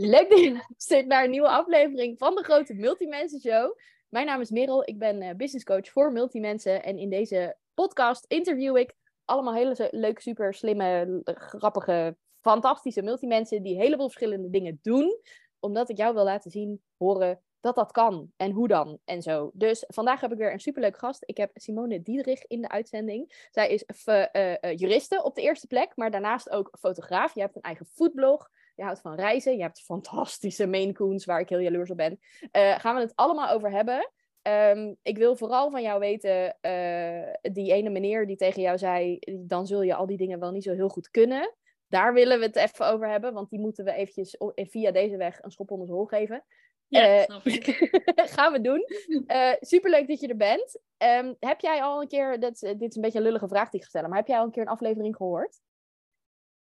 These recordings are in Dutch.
Leuk dat je naar een nieuwe aflevering van de Grote Multimensen Show. Mijn naam is Merel, ik ben uh, business coach voor multimensen. En in deze podcast interview ik allemaal hele leuke, super slimme, grappige, fantastische multimensen die heleboel verschillende dingen doen. Omdat ik jou wil laten zien, horen dat dat kan en hoe dan en zo. Dus vandaag heb ik weer een superleuk gast. Ik heb Simone Diederich in de uitzending. Zij is uh, uh, juriste op de eerste plek, maar daarnaast ook fotograaf. Je hebt een eigen foodblog. Je houdt van reizen. Je hebt fantastische Maine Coons, waar ik heel jaloers op ben. Uh, gaan we het allemaal over hebben. Um, ik wil vooral van jou weten, uh, die ene meneer die tegen jou zei, dan zul je al die dingen wel niet zo heel goed kunnen. Daar willen we het even over hebben, want die moeten we eventjes via deze weg een schop onder de hol geven. Ja, uh, snap ik. gaan we doen. Uh, superleuk dat je er bent. Um, heb jij al een keer, dat, dit is een beetje een lullige vraag die ik ga stellen, maar heb jij al een keer een aflevering gehoord?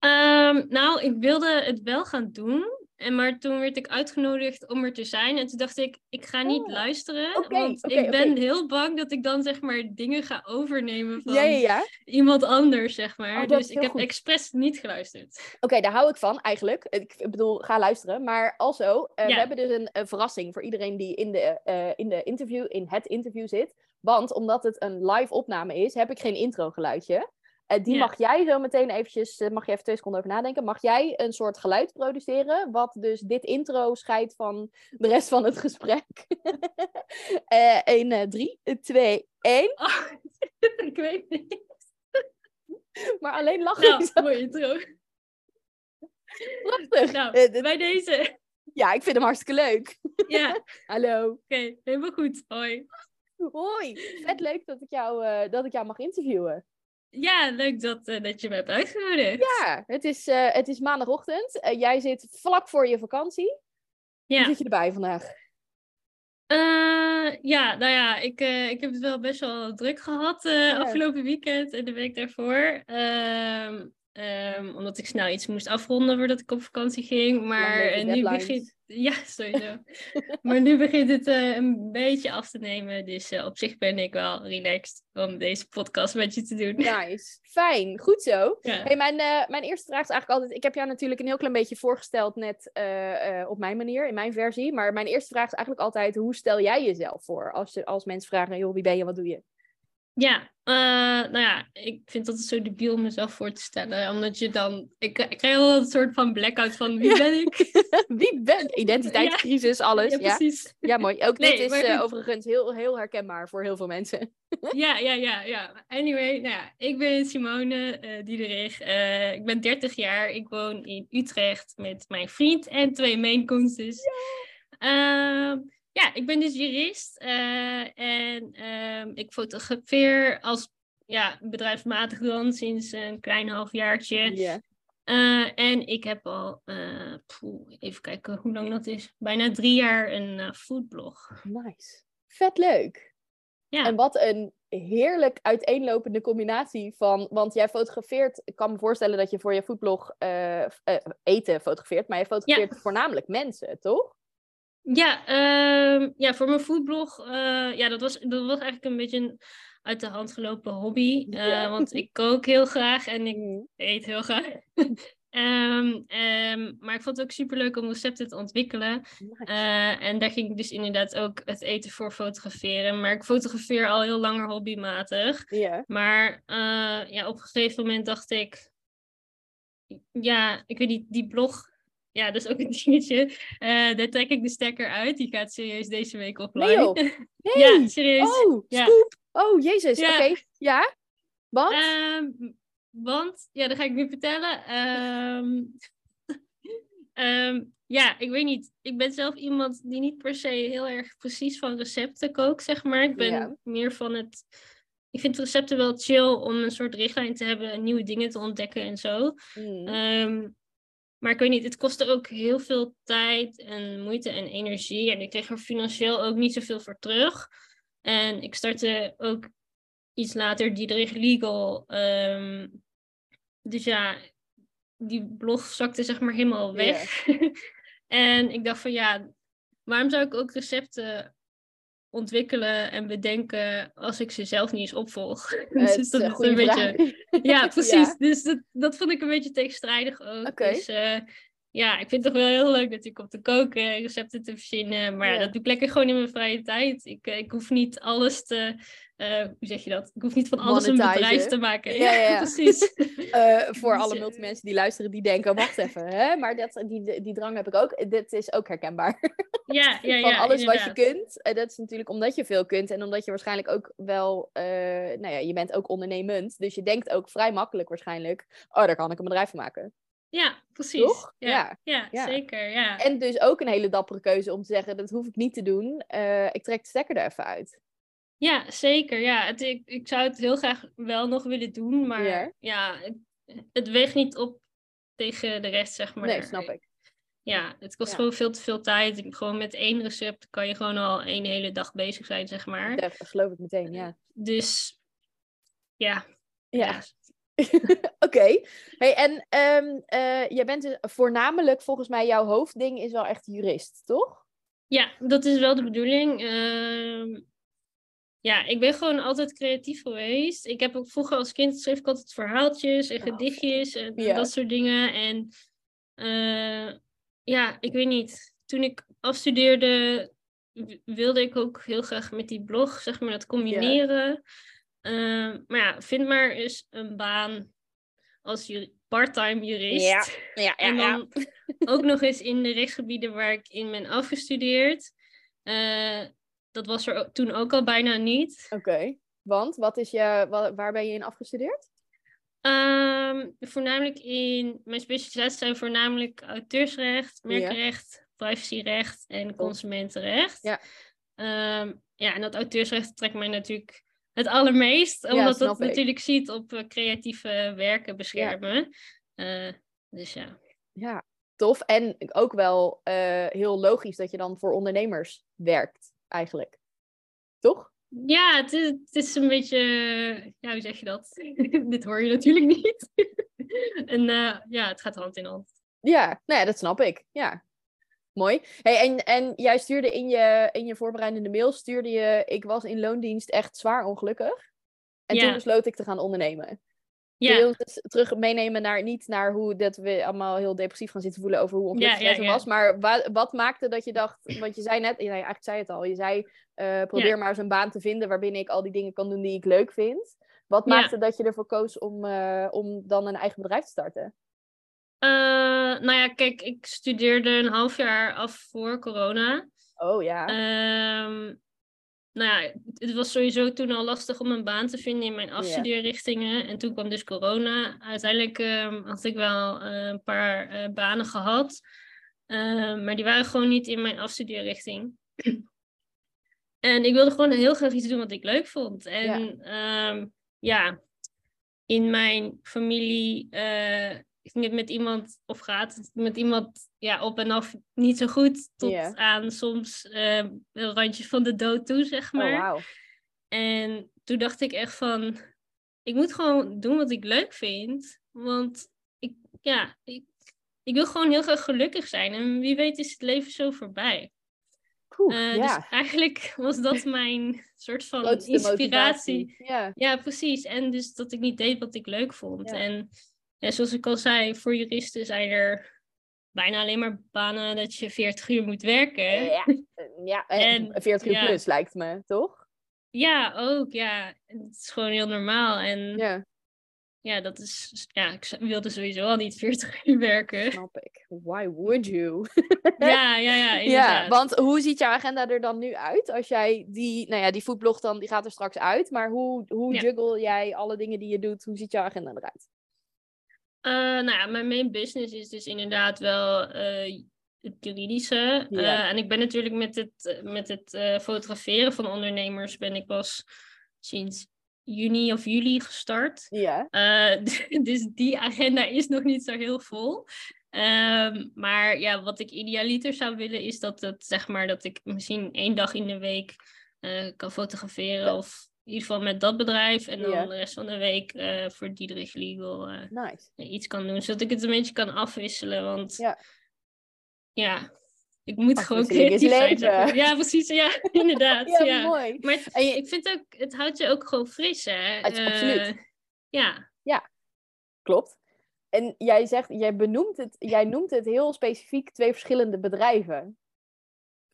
Um, nou, ik wilde het wel gaan doen. En maar toen werd ik uitgenodigd om er te zijn. En toen dacht ik, ik ga niet Oh, luisteren. want ik ben heel bang dat ik dan zeg maar dingen ga overnemen van Ja, ja, ja. iemand anders, zeg maar. Oh, dus ik heb goed. expres niet geluisterd. Oké, daar hou ik van eigenlijk. Ik bedoel, ga luisteren. Maar also, eh, we hebben dus een, een verrassing voor iedereen die in, de, eh, in, de interview, in het interview zit. Want omdat het een live opname is, heb ik geen intro geluidje. Eh, die mag jij zo meteen eventjes, eh, mag je even twee seconden over nadenken. Mag jij een soort geluid produceren, wat dus dit intro scheidt van de rest van het gesprek? 1, 3, 2, 1. Oh, ik weet niet. Maar alleen lachen Nou, mooi intro. prachtig. Nou, Eh, bij deze. ja, ik vind hem hartstikke leuk. Ja, oké. Hallo. helemaal goed. Hoi. Hoi, vet leuk dat ik jou, dat ik jou mag interviewen. Ja, leuk dat, eh, dat je me hebt uitgenodigd. Ja, het is, eh, het is maandagochtend. Eh, jij zit vlak voor je vakantie. Hoe Ja. zit je erbij vandaag? Ja, nou ja, ik, ik heb het wel best wel druk gehad eh, afgelopen weekend en de week daarvoor. Ehm, omdat ik snel iets moest afronden voordat ik op vakantie ging. Maar eh, nu begint. Ja, sowieso. maar nu begint het eh, een beetje af te nemen. Dus eh, op zich ben ik wel relaxed om deze podcast met je te doen. Nice. Fijn, goed zo. Ja. Hey, mijn, mijn eerste vraag is eigenlijk altijd... Ik heb jou natuurlijk een heel klein beetje voorgesteld net op mijn manier, in mijn versie. Maar mijn eerste vraag is eigenlijk altijd... Hoe stel jij jezelf voor? Als, je- als mensen vragen, joh, wie ben je, wat doe je? Ja, eh, nou ja, ik vind dat het zo debiel om mezelf voor te stellen. Omdat je dan... Ik, ik krijg wel een soort van blackout van wie Ja. ben ik? wie ben ik? Identiteitscrisis, alles. Ja, precies. ja, mooi. Ook Nee, dit is eh, overigens heel, heel herkenbaar voor heel veel mensen. Ja, ja, ja, ja. Anyway, nou ja, ik ben Simone eh Diederich. Ik ben 30 jaar. Ik woon in Utrecht met mijn vriend en twee dus. Ehm, ja, ik ben dus jurist eh, en ehm, ik fotografeer als ja, bedrijfsmatig dan sinds een klein halfjaartje. Ja. Eh, en ik heb al, eh, poeh, even kijken hoe lang dat is, bijna drie jaar een eh, foodblog. Nice. Vet leuk. Ja. En wat een heerlijk uiteenlopende combinatie van... Want jij fotografeert... Ik kan me voorstellen dat je voor je foodblog eten fotografeert. Maar je fotografeert voornamelijk mensen, toch? Ja, ehm, ja, voor mijn foodblog, eh, ja, dat was, dat was eigenlijk een beetje een uit de hand gelopen hobby. Eh, Ja. Want ik kook heel graag en ik Mm. eet heel graag. Ehm, ehm, maar ik vond het ook super leuk om recepten te ontwikkelen. Nice. Eh, en daar ging ik dus inderdaad ook het eten voor fotograferen. Maar ik fotografeer al heel langer hobbymatig. Ja. Maar ja, op een gegeven moment dacht ik, ja, ik weet niet, die blog, ja, dat is ook een dingetje. Eh, daar trek ik de stekker uit. Die gaat serieus deze week offline. Nee. Nee. ja, serieus. Oh, Ja. scoop. Oh, jezus. Ja. Oké. Ja? Want? Ehm, want, ja, dat ga ik nu vertellen. Ehm, ehm, ja, ik weet niet. Ik ben zelf iemand die niet per se heel erg precies van recepten kookt, zeg maar. Ik ben Ja. meer van het... Ik vind recepten wel chill om een soort richtlijn te hebben en nieuwe dingen te ontdekken en zo. Mm. Maar ik weet niet, het kostte ook heel veel tijd en moeite en energie. En ik kreeg er financieel ook niet zoveel voor terug. En ik startte ook iets later Diederich Legal. ehm, dus ja, die blog zakte zeg maar helemaal weg. en ik dacht van ja, waarom zou ik ook recepten ontwikkelen en bedenken als ik ze zelf niet eens opvolg? Dus is dat een is een beetje... Ja, precies. Ja. Dus dat, dat vond ik een beetje tegenstrijdig ook. Dus eh, ja, ik vind het toch wel heel leuk natuurlijk om te koken, recepten te verzinnen. Maar ja, dat doe ik lekker gewoon in mijn vrije tijd. Ik, eh, ik hoef niet alles te, eh, hoe zeg je dat? Ik hoef niet van alles een bedrijf te maken. Ja, ja, ja. precies. Eh, voor Dus, alle multimensen die luisteren, die denken, wacht even, hè? maar dat, die, die drang heb ik ook. Dit is ook herkenbaar. ja, ja, Van ja, alles wat je kunt. Dat is natuurlijk omdat je veel kunt en omdat je waarschijnlijk ook wel, nou ja, je bent ook ondernemend. Dus je denkt ook vrij makkelijk waarschijnlijk, oh, daar kan ik een bedrijf van maken. Ja, precies. Toch? Ja, Ja. zeker. Ja. En dus ook een hele dappere keuze om te zeggen, dat hoef ik niet te doen. Eh, ik trek de stekker er even uit. Ja, zeker. Ja, het, ik, ik zou het heel graag wel nog willen doen, maar Ja. ja, het, het weegt niet op tegen de rest, zeg maar. Nee, snap ik. Ja, het kost Ja. gewoon veel te veel tijd. Gewoon met één recept kan je gewoon al één hele dag bezig zijn, zeg maar. Dat geloof ik meteen, ja. Dus ja. Ja, oké. Hey, en ehm, eh, jij bent dus voornamelijk, volgens mij, jouw hoofdding is wel echt jurist, toch? Ja, dat is wel de bedoeling. Ehm, ja, ik ben gewoon altijd creatief geweest. Ik heb ook vroeger als kind schreef ik altijd verhaaltjes en Oh, gedichtjes en Ja. dat soort dingen. En eh, ja, ik weet niet. Toen ik afstudeerde, wilde ik ook heel graag met die blog, zeg maar, dat combineren. Ehm, maar ja, vind maar eens een baan als ju- part-time jurist. Ja, ja, En dan ook nog eens in de rechtsgebieden waar ik in ben afgestudeerd. Eh, dat was er toen ook al bijna niet. Oké. Want, wat is je, wa- waar ben je in afgestudeerd? Ehm, voornamelijk in, mijn specialisaties zijn voornamelijk auteursrecht, merkenrecht, privacyrecht en consumentenrecht. Ja. Ehm, ja, en dat auteursrecht trekt mij natuurlijk het allermeest, omdat snap dat ik. natuurlijk ziet op eh, creatieve werken beschermen. Eh, dus ja. Ja, tof. En ook wel eh, heel logisch dat je dan voor ondernemers werkt, eigenlijk. Toch? Ja, het is, het is een beetje. Ja, hoe zeg je dat? Dit hoor je natuurlijk niet. en ja, het gaat hand in hand. Ja, nou ja, dat snap ik. Ja. Mooi. Hey, en, en jij stuurde in je, in je voorbereidende mail, stuurde je, ik was in loondienst echt zwaar ongelukkig. En toen besloot ik te gaan ondernemen. Ja, eens terug meenemen naar, niet naar hoe dat we allemaal heel depressief gaan zitten voelen over hoe ongelukkig Ja, ja, het ja. was. Maar wa- wat maakte dat je dacht, want je zei net, ja, eigenlijk zei het al, je zei eh, probeer maar eens een baan te vinden waarbinnen ik al die dingen kan doen die ik leuk vind. Wat maakte dat je ervoor koos om, eh, om dan een eigen bedrijf te starten? Eh, nou ja, kijk, ik studeerde een half jaar af voor corona. Oh ja. Ehm, nou ja, het- was sowieso toen al lastig om een baan te vinden in mijn afstudeerrichtingen. En toen kwam dus corona. Uiteindelijk ehm, had ik wel eh, een paar eh, banen gehad. Ehm, maar die waren gewoon niet in mijn afstudeerrichting. en ik wilde gewoon heel graag iets doen wat ik leuk vond. En ja, in mijn familie met iemand, of gaat het met iemand ja, op en af niet zo goed. Tot aan soms eh, randjes van de dood toe, zeg oh maar. En toen dacht ik echt van, ik moet gewoon doen wat ik leuk vind. Want ik, ja, ik, ik wil gewoon heel graag gelukkig zijn. En wie weet is het leven zo voorbij. Poeh, Eh. Dus eigenlijk was dat mijn soort van inspiratie. Ja. Ja, precies. En dus dat ik niet deed wat ik leuk vond. Ja. En ja, zoals ik al zei, voor juristen zijn er bijna alleen maar banen dat je 40 uur moet werken. Ja, ja. En, En- 40 uur ja. plus lijkt me, toch? Ja, ook. Ja, het is gewoon heel normaal. En ja, Ja, dat is. Ja, ik wilde sowieso al niet 40 uur werken. snap ik. Why would you? Ja, ja, ja. Ja, want hoe ziet jouw agenda er dan nu uit? Als jij die, nou ja, die foodblog dan, die gaat er straks uit. Maar hoe, hoe juggle jij alle dingen die je doet? Hoe ziet jouw agenda eruit? Eh, nou ja, mijn main business is dus inderdaad wel eh, het juridische. Eh, en ik ben natuurlijk met het, met het fotograferen van ondernemers ben ik pas sinds juni of juli gestart. Ja. Dus die agenda is nog niet zo heel vol. Ehm, maar ja, wat ik idealiter zou willen is dat, het, zeg maar, dat ik misschien één dag in de week kan fotograferen. Of ieder geval met dat bedrijf. En dan Ja. de rest van de week eh, voor Diederik Legal eh, Nice. iets kan doen. Zodat ik het een beetje kan afwisselen. Want Ja. ja, ik moet gewoon creatief zijn. zeg. Ja, precies. Ja, inderdaad. Ja, ja. mooi. Maar het- En je- ik vind ook, het houdt je ook gewoon fris, hè? Het- absoluut. Eh, ja, Klopt. En jij zegt, jij benoemt het, jij noemt het heel specifiek twee verschillende bedrijven.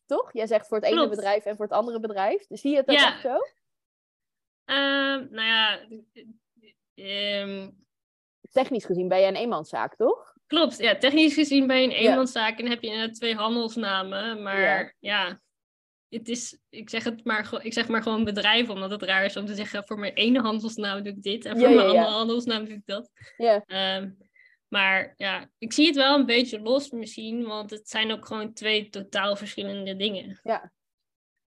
Toch? Jij zegt voor het ene bedrijf en voor het andere bedrijf. Zie je het ook Ja. echt zo? Ehm, nou ja, ehm, Technisch gezien ben jij een eenmanszaak, toch? klopt. Ja, technisch gezien bij een Ja. eenmanszaak en heb je inderdaad twee handelsnamen. Maar Ja. ja, het is, ik zeg het maar, gewoon- ik zeg maar gewoon bedrijf, omdat het raar is om te zeggen voor mijn ene handelsnaam doe ik dit en Ja, voor ja, mijn ja. andere handelsnaam doe ik dat. Ja. Ehm, maar ja, ik zie het wel een beetje los misschien, want het zijn ook gewoon twee totaal verschillende dingen.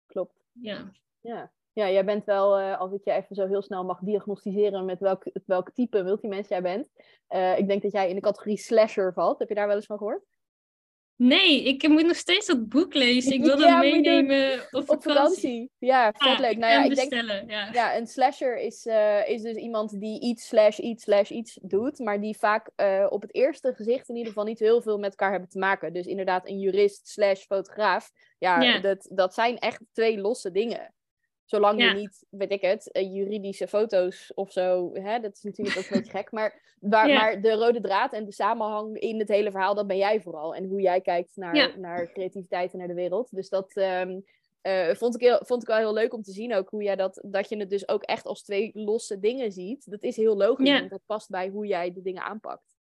Klopt. Ja, Ja. Ja, jij bent wel, eh, als ik je even zo heel snel mag diagnosticeren met welk, welk type multimens jij bent. Eh, ik denk dat jij in de categorie slasher valt. Heb je daar wel eens van gehoord? Nee, ik moet nog steeds dat boek lezen. Ik wil Ja, dat meenemen op vakantie. Op vakantie. Ja, vet Ja, leuk. ik Nou ja, ik denk. Ja. ja, een slasher is, eh, is dus iemand die iets slash iets slash iets doet, maar die vaak op het eerste gezicht in ieder geval niet heel veel met elkaar hebben te maken. Dus inderdaad een jurist slash fotograaf. Ja, Ja. Dat, dat zijn echt twee losse dingen. Zolang Ja. je niet, weet ik het, eh, juridische foto's of zo, hè, dat is natuurlijk ook een beetje gek. Maar, waar, Ja. maar de rode draad en de samenhang in het hele verhaal, dat ben jij vooral. En hoe jij kijkt naar, Ja. naar creativiteit en naar de wereld. Dus dat ehm, eh, vond, ik heel, vond ik wel heel leuk om te zien ook, hoe jij dat, dat je het dus ook echt als twee losse dingen ziet. Dat is heel logisch, want dat past bij hoe jij de dingen aanpakt.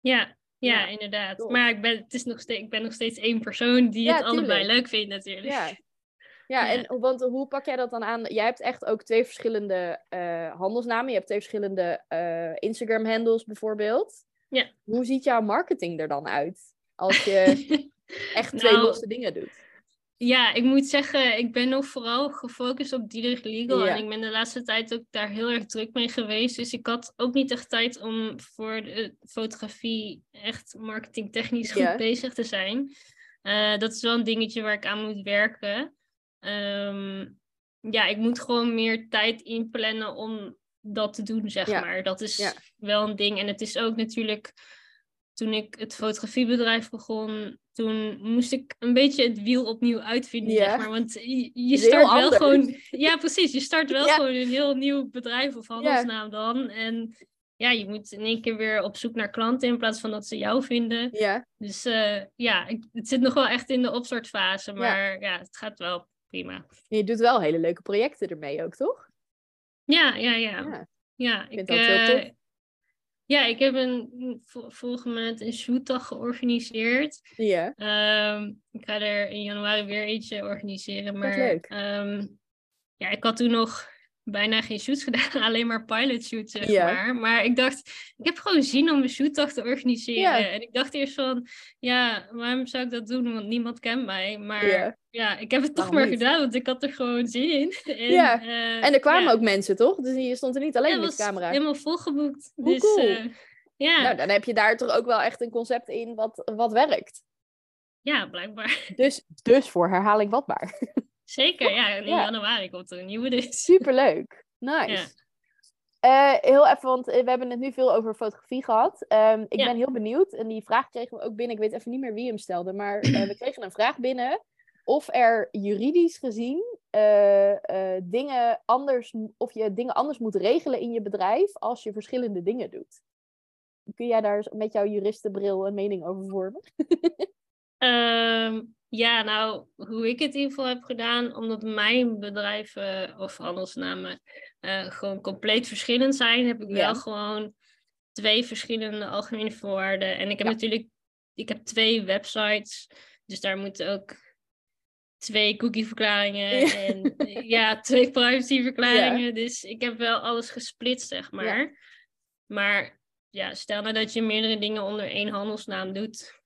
Ja, ja, Ja, inderdaad. tof. maar ik ben, het is nog steeds, ik ben nog steeds één persoon die Ja, het allebei tuurlijk. leuk vindt natuurlijk. Ja. Ja, en want hoe pak jij dat dan aan? Jij hebt echt ook twee verschillende eh, handelsnamen. Je hebt twee verschillende eh, Instagram-handles bijvoorbeeld. Ja. Hoe ziet jouw marketing er dan uit? Als je echt twee Nou, losse dingen doet. Ja, ik moet zeggen, ik ben nog vooral gefocust op Diederik Legal. Ja. En ik ben de laatste tijd ook daar heel erg druk mee geweest. Dus ik had ook niet echt tijd om voor de fotografie echt marketingtechnisch goed Ja. bezig te zijn. Eh, dat is wel een dingetje waar ik aan moet werken. Ehm, ja, ik moet gewoon meer tijd inplannen om dat te doen, zeg Ja. maar. Dat is Ja. wel een ding. En het is ook natuurlijk toen ik het fotografiebedrijf begon, toen moest ik een beetje het wiel opnieuw uitvinden, Ja. zeg maar. Want je, start wel gewoon... Ja, precies. Je start wel gewoon een heel nieuw bedrijf of handelsnaam dan. En ja, je moet in één keer weer op zoek naar klanten in plaats van dat ze jou vinden. Ja, Dus eh, ja, het zit nog wel echt in de opstartfase, maar ja, het gaat wel prima. je doet wel hele leuke projecten ermee ook, toch? Ja, ja, ja. Ja. Ja, vind ik, dat heel eh, tof. ja, ik heb een, vol- volgende maand een shootdag georganiseerd. Ja, Ehm, ik ga er in januari weer eentje organiseren. Maar leuk. ehm, ja, ik had toen nog bijna geen shoots gedaan, alleen maar pilot shoots, zeg maar. Maar ik dacht, ik heb gewoon zin om een shootdag te organiseren. En ik dacht eerst van, ja, waarom zou ik dat doen? Want niemand kent mij. Maar Ja. ja, ik heb het toch maar niet? gedaan, want ik had er gewoon zin in. En, Ja. eh, en er kwamen ja. ook mensen, toch? Dus je stond er niet alleen Ja, met de camera. helemaal volgeboekt. Hoe dus cool. eh, ja, Nou, dan heb je daar toch ook wel echt een concept in wat, wat werkt. ja, blijkbaar. Dus, dus voor herhaling vatbaar. Zeker, ja. In Ja. januari komt er een nieuwe dus. Superleuk. Nice. Eh, heel even, want eh, we hebben het nu veel over fotografie gehad. Ehm, ik Ja. ben heel benieuwd. En die vraag kregen we ook binnen. Ik weet even niet meer wie hem stelde. Maar eh, we kregen een vraag binnen. Of er juridisch gezien dingen anders... Of je dingen anders moet regelen in je bedrijf als je verschillende dingen doet. Kun jij daar met jouw juristenbril een mening over vormen? Ehm, ja, nou, hoe ik het in ieder geval heb gedaan, omdat mijn bedrijven of handelsnamen eh, gewoon compleet verschillend zijn, heb ik Ja. wel gewoon twee verschillende algemene voorwaarden. En ik heb Ja. natuurlijk, ik heb twee websites, dus daar moeten ook twee cookieverklaringen Ja. en ja, twee privacyverklaringen. Dus ik heb wel alles gesplitst, zeg maar. Maar ja, stel nou dat je meerdere dingen onder één handelsnaam doet,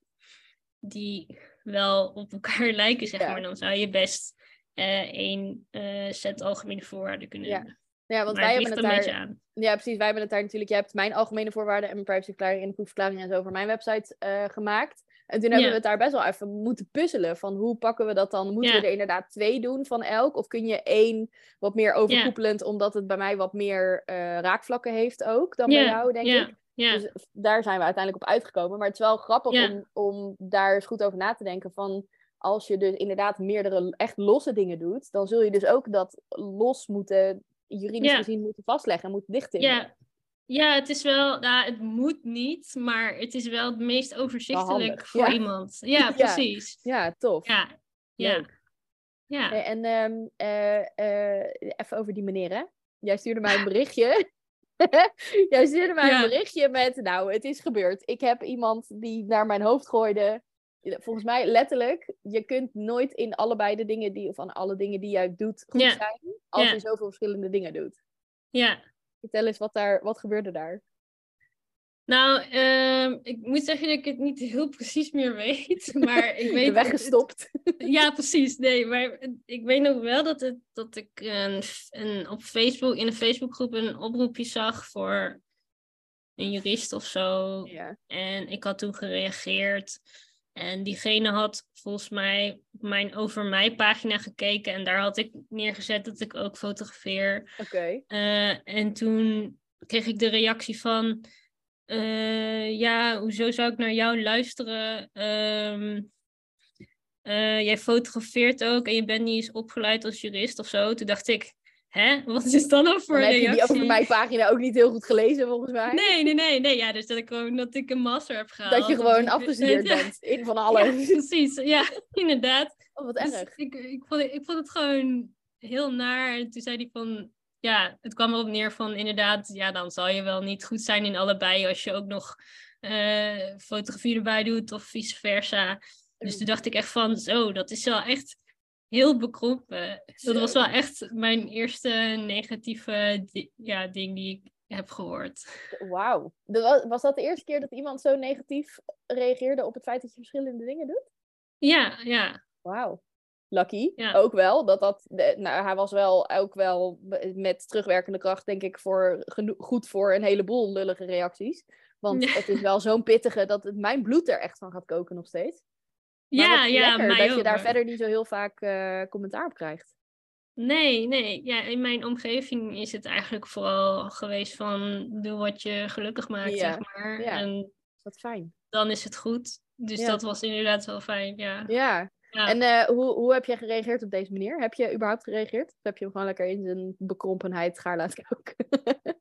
die wel op elkaar lijken, zeg Ja. maar, dan zou je best eh, één eh, set algemene voorwaarden kunnen Ja, hebben. Ja, want maar wij het hebben het daar... aan. Ja, precies. Wij hebben het daar natuurlijk. Je hebt mijn algemene voorwaarden en mijn privacyverklaring en de proefverklaring en zo voor mijn website eh, gemaakt. En toen hebben Ja. we het daar best wel even moeten puzzelen. Van hoe pakken we dat dan? Moeten Ja. we er inderdaad twee doen van elk? Of kun je één wat meer overkoepelend, omdat het bij mij wat meer raakvlakken heeft ook dan bij jou, denk ja, ik. Ja, Dus daar zijn we uiteindelijk op uitgekomen. Maar het is wel grappig Ja. om, om daar eens goed over na te denken. Van als je dus inderdaad meerdere echt losse dingen doet, dan zul je dus ook dat los moeten, juridisch Ja. gezien, moeten vastleggen en moeten dichttimmeren. ja, Ja, het is wel, nou, het moet niet, maar het is wel het meest overzichtelijk voor iemand. Ja, precies. Ja, tof. Ja, ja. Ja. En ehm, eh, eh, even over die meneer, hè? Jij stuurde mij een berichtje. Jij stuurde mij Ja. een berichtje met, nou, het is gebeurd. Ik heb iemand die naar mijn hoofd gooide. Volgens mij letterlijk, je kunt nooit in allebei de dingen die, of aan alle dingen die jij doet, goed Ja. zijn. Als Ja. je zoveel verschillende dingen doet. ja. Vertel eens, wat, daar, wat gebeurde daar? Nou, ehm, ik moet zeggen dat ik het niet heel precies meer weet, maar ik weet... Weggestopt. Ja, precies. Nee, maar ik weet nog wel dat, het, dat ik een, een, op Facebook, in een Facebookgroep een oproepje zag voor een jurist of zo. Ja. En ik had toen gereageerd. En diegene had volgens mij op mijn over mij pagina gekeken. En daar had ik neergezet dat ik ook fotografeer. Oké. Eh, en toen kreeg ik de reactie van... eh, ja, hoezo zou ik naar jou luisteren? Ehm, eh, jij fotografeert ook en je bent niet eens opgeleid als jurist of zo. Toen dacht ik, hè, wat is dat nou voor Dan heb je reactie? die over mijn pagina ook niet heel goed gelezen, volgens mij. Nee, nee, nee, nee. Ja, dus dat ik gewoon dat ik een master heb gehaald. Dat je gewoon afgestudeerd Ja, bent in van Ja, alles. precies. Ja, inderdaad. Oh, wat Dus erg. ik, ik, vond, het- ik vond het gewoon heel naar. En toen zei hij van, ja, het kwam erop neer van inderdaad, ja, dan zal je wel niet goed zijn in allebei als je ook nog eh, fotografie erbij doet of vice versa. Dus toen dacht ik echt van, zo, dat is wel echt heel bekrompen. Dat was wel echt mijn eerste negatieve di- ja, ding die ik heb gehoord. Wauw. Was dat de eerste keer dat iemand zo negatief reageerde op het feit dat je verschillende dingen doet? Ja, ja, Wauw. Lucky. Ja. Ook wel. Dat dat, nou, hij was wel ook wel met terugwerkende kracht, denk ik, voor, goed voor een heleboel lullige reacties. Want Ja. het is wel zo'n pittige dat het, mijn bloed er echt van gaat koken nog steeds. Maar ja, ja, lekker dat je daar verder niet zo heel vaak eh, commentaar op krijgt. Nee, nee. Ja, in mijn omgeving is het eigenlijk vooral geweest van doe wat je gelukkig maakt, Ja, zeg maar. ja. En Wat fijn. dan is het goed. Dus Ja. dat was inderdaad wel fijn, ja. Ja. Ja. En eh, hoe, hoe heb jij gereageerd op deze manier? Heb je überhaupt gereageerd? Of heb je hem gewoon lekker in zijn bekrompenheid gaar laten koken?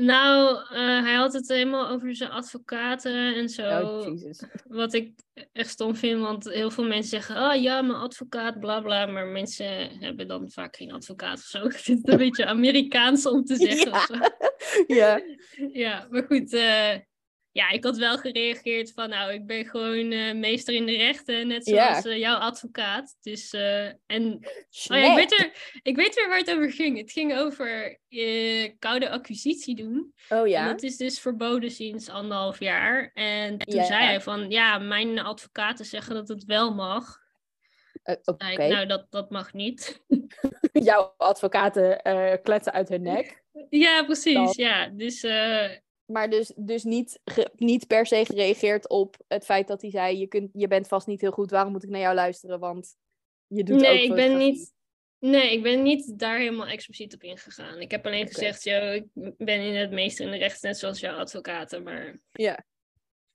Nou, eh, hij had het helemaal over zijn advocaten en zo. Oh, Jesus. Wat ik echt stom vind, want heel veel mensen zeggen, oh ja, mijn advocaat, bla bla. Maar mensen hebben dan vaak geen advocaat of zo. Ik vind het een beetje Amerikaans om te zeggen. of Ja. zo. Ja. Ja, maar goed. eh, ja, ik had wel gereageerd van, nou, ik ben gewoon eh, meester in de rechten, net zoals eh, jouw advocaat. Dus, eh, en, oh ja, ik weet, weer, ik weet weer waar het over ging. Het ging over koude acquisitie doen. Oh En ja? dat is dus verboden sinds anderhalf jaar. En toen zei hij van, ja, mijn advocaten zeggen dat het wel mag. Ik, nou, dat, dat mag niet. Jouw advocaten kletsen uit hun nek. ja, precies. Dan- Ja, dus... Maar dus, dus niet, ge- niet per se gereageerd op het feit dat hij zei: je, kunt, je bent vast niet heel goed, waarom moet ik naar jou luisteren? Want je doet ook nee, ik ben niet. Nee, ik ben niet daar helemaal expliciet op ingegaan. Ik heb alleen gezegd, yo, ik ben in het meeste in de rechten, net zoals jouw advocaten. Maar Ja.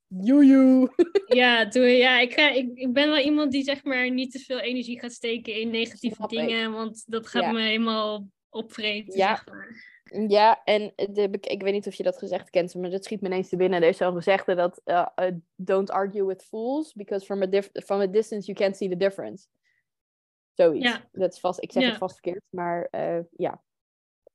Joejoe. ja, toen, ja ik, ga, ik, ik ben wel iemand die zeg maar niet te veel energie gaat steken in negatieve Snap ik. dingen, want dat gaat Ja. me helemaal opvreten, Ja. zeg maar. Ja, en heb ik, weet niet of je dat gezegd kent, maar dat schiet me ineens te binnen. Er is zo'n gezegde dat eh, eh, don't argue with fools, because from a, from a distance you can't see the difference. Zoiets. Ja. Dat is vast, ik zeg Ja. het vast verkeerd, maar eh, ja.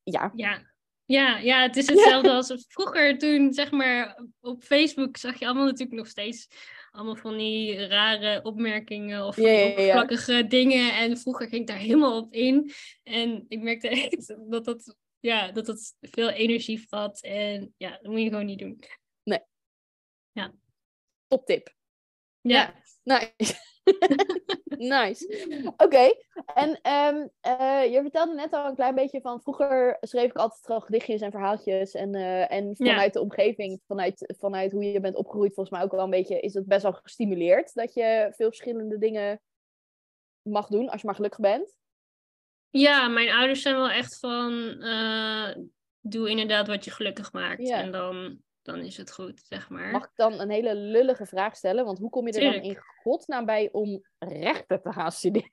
Ja. Ja. Ja, ja, het is hetzelfde als vroeger toen, zeg maar, op Facebook zag je allemaal natuurlijk nog steeds allemaal van die rare opmerkingen of Ja, dingen. En vroeger ging ik daar helemaal op in. En ik merkte echt dat dat, ja, dat dat veel energie vat. En ja, dat moet je gewoon niet doen. Top tip. Ja, Nice. nice. Oké. En ehm, eh, je vertelde net al een klein beetje van vroeger schreef ik altijd gewoon gedichtjes en verhaaltjes. En, eh, en vanuit de omgeving, vanuit, vanuit hoe je bent opgegroeid, volgens mij ook wel een beetje, is het best wel gestimuleerd dat je veel verschillende dingen mag doen als je maar gelukkig bent. Ja, mijn ouders zijn wel echt van, eh, doe inderdaad wat je gelukkig maakt. Ja. En dan, dan is het goed, zeg maar. Mag ik dan een hele lullige vraag stellen? Want hoe kom je er dan in godsnaam bij om rechten te gaan studeren?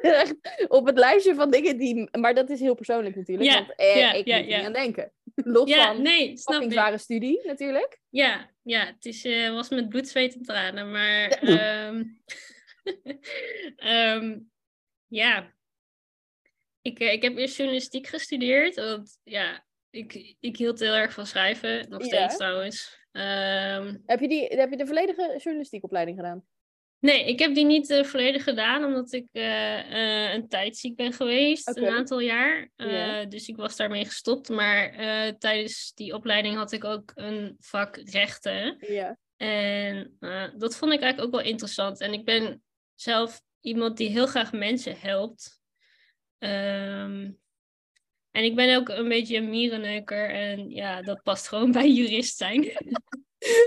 Echt Op het lijstje van dingen die... Maar dat is heel persoonlijk natuurlijk. Ja, want eh, ja, ik moet niet aan denken. Los Ja, van nee, snap zware studie natuurlijk. Ja, ja, het is, eh, was met bloed, zweet en tranen, maar ehm, ehm, ja, ik, eh, ik heb eerst journalistiek gestudeerd, want ja, ik, ik hield heel erg van schrijven, nog Ja. steeds trouwens. Ehm, Heb je, die, heb je de volledige journalistiekopleiding gedaan? nee, ik heb die niet eh, volledig gedaan, omdat ik eh, een tijd ziek ben geweest, een aantal jaar. Ja. Dus ik was daarmee gestopt, maar tijdens die opleiding had ik ook een vak rechten. En dat vond ik eigenlijk ook wel interessant. En ik ben zelf iemand die heel graag mensen helpt. Ehm, en ik ben ook een beetje een mierenneuker. En ja, dat past gewoon bij jurist zijn.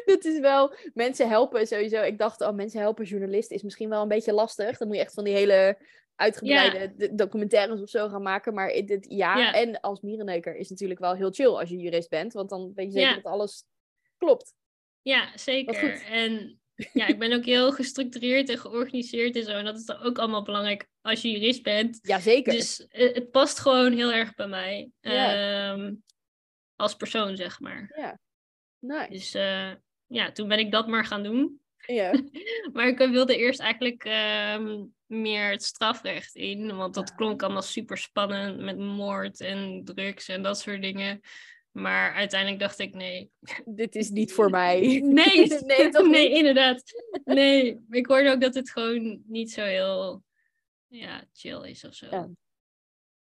Dat is wel, mensen helpen sowieso. Ik dacht, oh, mensen helpen journalist is misschien wel een beetje lastig. Dan moet je echt van die hele uitgebreide documentaires of zo gaan maken. Maar het- ja, Ja. en als mierenneuker is natuurlijk wel heel chill als je jurist bent. Want dan weet je zeker Ja. dat alles klopt. Ja, zeker. goed. En ja, ik ben ook heel gestructureerd en georganiseerd en zo. En dat is dan ook allemaal belangrijk als je jurist bent. Jazeker. Dus eh, het past gewoon heel erg bij mij. Ja. Ehm, als persoon, zeg maar. Ja. Nice. Dus eh, ja, toen ben ik dat maar gaan doen. Ja. Maar ik wilde eerst eigenlijk ehm, meer het strafrecht in, want dat Ah. klonk allemaal super spannend met moord en drugs en dat soort dingen. Maar uiteindelijk dacht ik, nee. Dit is niet voor mij. Nee, nee, toch nee, inderdaad. Nee, ik hoorde ook dat het gewoon niet zo heel ja, chill is of zo. Ja.